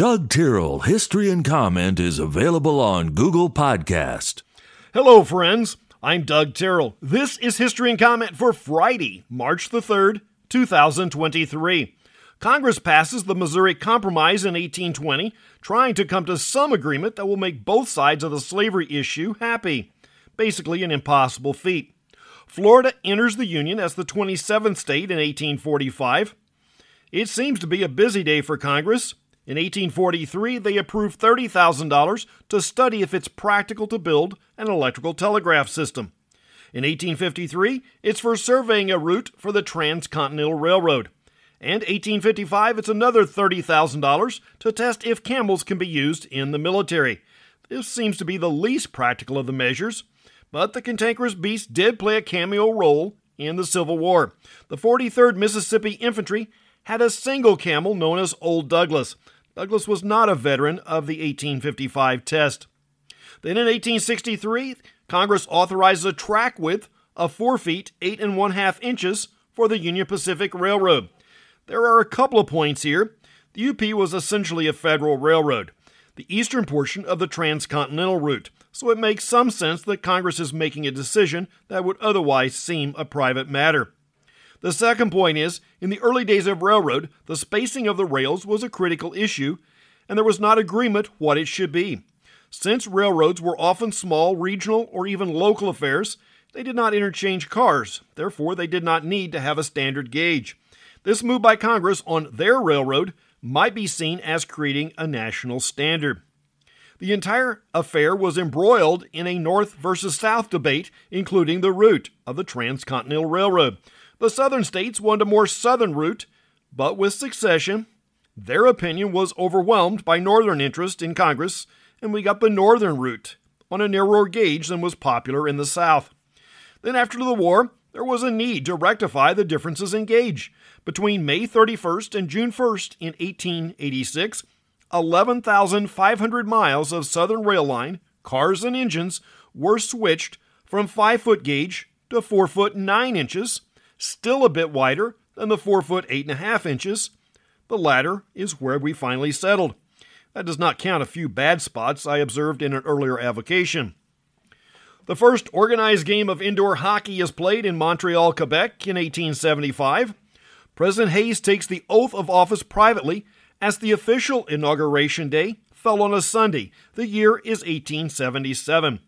Doug Tyrrell History and Comment is available on Google Podcast. Hello, friends. I'm Doug Tyrrell. This is History and Comment for Friday, March the 3rd, 2023. Congress passes the Missouri Compromise in 1820, trying to come to some agreement that will make both sides of the slavery issue happy. Basically, an impossible feat. Florida enters the Union as the 27th state in 1845. It seems to be a busy day for Congress. In 1843, they approved $30,000 to study if it's practical to build an electrical telegraph system. In 1853, it's for surveying a route for the Transcontinental Railroad. And 1855, it's another $30,000 to test if camels can be used in the military. This seems to be the least practical of the measures, but the cantankerous beast did play a cameo role in the Civil War. The 43rd Mississippi Infantry had a single camel known as Old Douglas. Douglas was not a veteran of the 1855 test. Then in 1863, Congress authorizes a track width of 4 feet 8 and 1 half inches for the Union Pacific Railroad. There are a couple of points here. The UP was essentially a federal railroad, the eastern portion of the transcontinental route, so it makes some sense that Congress is making a decision that would otherwise seem a private matter. The second point is in the early days of railroad, the spacing of the rails was a critical issue, and there was not agreement what it should be. Since railroads were often small, regional, or even local affairs, they did not interchange cars, therefore, they did not need to have a standard gauge. This move by Congress on their railroad might be seen as creating a national standard. The entire affair was embroiled in a North versus South debate, including the route of the Transcontinental Railroad. The southern states wanted a more southern route, but with secession, their opinion was overwhelmed by northern interest in Congress, and we got the northern route on a narrower gauge than was popular in the South. Then, after the war, there was a need to rectify the differences in gauge. Between May 31st and June 1st in 1886, 11,500 miles of Southern rail line, cars and engines, were switched from 5 foot gauge to 4 foot 9 inches, still a bit wider than the 4 foot 8.5 inches. The latter is where we finally settled. That does not count a few bad spots I observed in an earlier avocation. The first organized game of indoor hockey is played in Montreal, Quebec in 1875. President Hayes takes the oath of office privately as the official inauguration day fell on a Sunday. The year is 1877.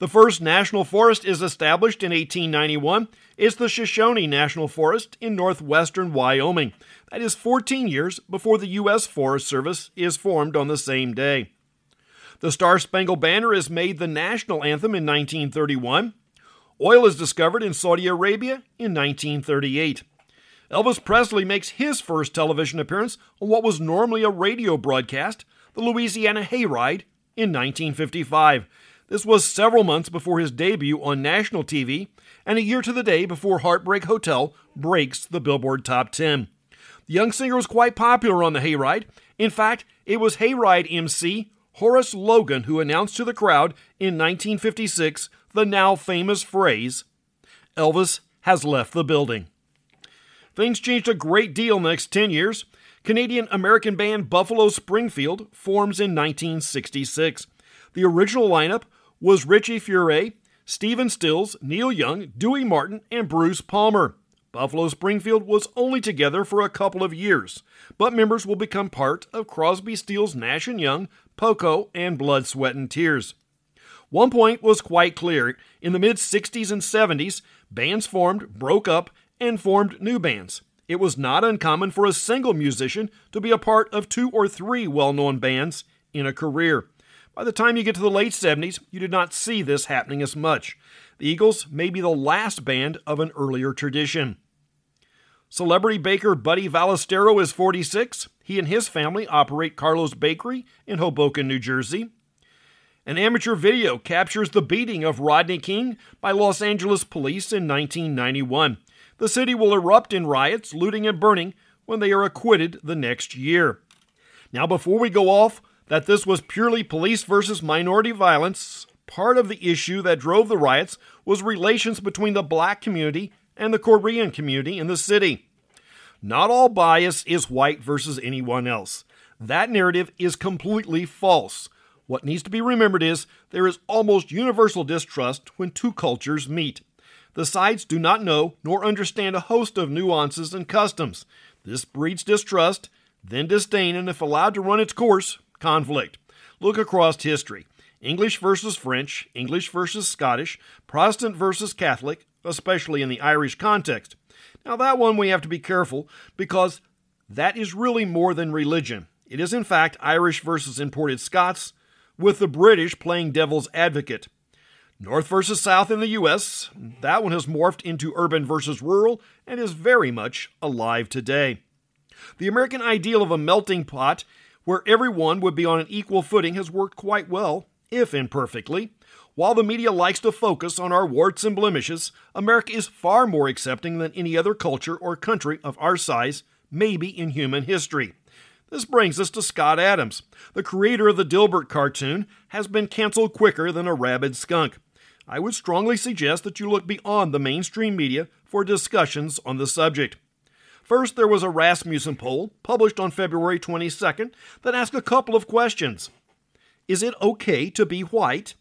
The first national forest is established in 1891. It's the Shoshone National Forest in northwestern Wyoming. That is 14 years before the U.S. Forest Service is formed on the same day. The Star Spangled Banner is made the national anthem in 1931. Oil is discovered in Saudi Arabia in 1938. Elvis Presley makes his first television appearance on what was normally a radio broadcast, the Louisiana Hayride, in 1955. This was several months before his debut on national TV, and a year to the day before Heartbreak Hotel breaks the Billboard Top 10. The young singer was quite popular on the Hayride. In fact, it was Hayride MC Horace Logan who announced to the crowd in 1956 the now famous phrase Elvis has left the building. Things changed a great deal next 10 years. Canadian American band Buffalo Springfield forms in 1966. The original lineup was Richie Furay, Stephen Stills, Neil Young, Dewey Martin, and Bruce Palmer. Buffalo Springfield was only together for a couple of years, but members will become part of Crosby, Stills, Nash and Young, Poco, and Blood, Sweat, and Tears. One point was quite clear. In the mid 60s and 70s, bands formed, broke up, and formed new bands. It was not uncommon for a single musician to be a part of two or three well known bands in a career. By the time you get to the late 70s, you did not see this happening as much. The Eagles may be the last band of an earlier tradition. Celebrity baker Buddy Valastro is 46. He and his family operate Carlo's Bakery in Hoboken, New Jersey. An amateur video captures the beating of Rodney King by Los Angeles police in 1991. The city will erupt in riots, looting, and burning when they are acquitted the next year. Now, before we go off, that this was purely police versus minority violence, part of the issue that drove the riots was relations between the black community and the Korean community in the city. Not all bias is white versus anyone else. That narrative is completely false. What needs to be remembered is there is almost universal distrust when two cultures meet. The sides do not know nor understand a host of nuances and customs. This breeds distrust, then disdain, and if allowed to run its course, conflict. Look across history. English versus French, English versus Scottish, Protestant versus Catholic, especially in the Irish context. Now, that one we have to be careful because that is really more than religion. It is, in fact, Irish versus imported Scots, with the British playing devil's advocate. North versus South in the U.S., that one has morphed into urban versus rural and is very much alive today. The American ideal of a melting pot where everyone would be on an equal footing has worked quite well, if imperfectly. While the media likes to focus on our warts and blemishes, America is far more accepting than any other culture or country of our size, maybe in human history. This brings us to Scott Adams. The creator of the Dilbert cartoon has been canceled quicker than a rabid skunk. I would strongly suggest that you look beyond the mainstream media for discussions on the subject. First, there was a Rasmussen poll published on February 22nd that asked a couple of questions. Is it okay to be white?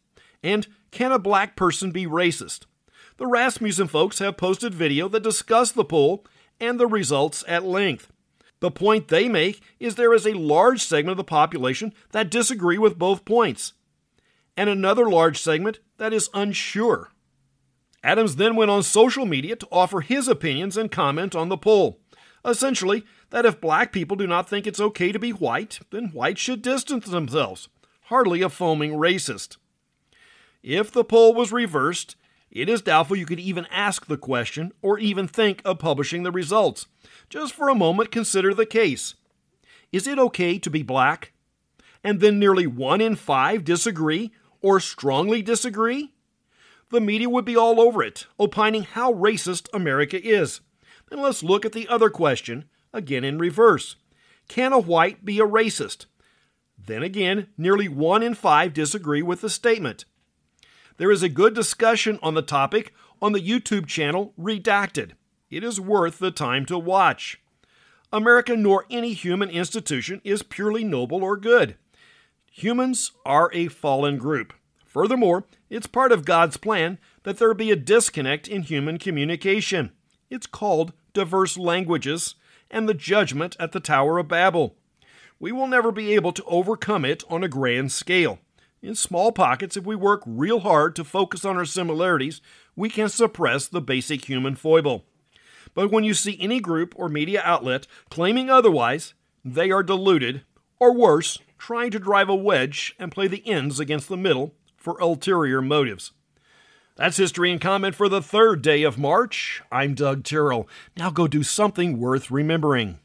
And can a black person be racist? The Rasmussen folks have posted video that discuss the poll and the results at length. The point they make is there is a large segment of the population that disagree with both points and another large segment that is unsure. Adams then went on social media to offer his opinions and comment on the poll. Essentially, that if black people do not think it's okay to be white, then whites should distance themselves. Hardly a foaming racist. If the poll was reversed, it is doubtful you could even ask the question or even think of publishing the results. Just for a moment, consider the case. Is it okay to be black? And then nearly one in five disagree or strongly disagree, the media would be all over it, opining how racist America is. Then let's look at the other question, again in reverse. Can a white be a racist? Then again, nearly one in five disagree with the statement. There is a good discussion on the topic on the YouTube channel Redacted. It is worth the time to watch. America nor any human institution is purely noble or good. Humans are a fallen group. Furthermore, it's part of God's plan that there be a disconnect in human communication. It's called diverse languages and the judgment at the Tower of Babel. We will never be able to overcome it on a grand scale. In small pockets, if we work real hard to focus on our similarities, we can suppress the basic human foible. But when you see any group or media outlet claiming otherwise, they are deluded, or worse, trying to drive a wedge and play the ends against the middle for ulterior motives. That's history and comment for the third day of March. I'm Doug Terrell. Now go do something worth remembering.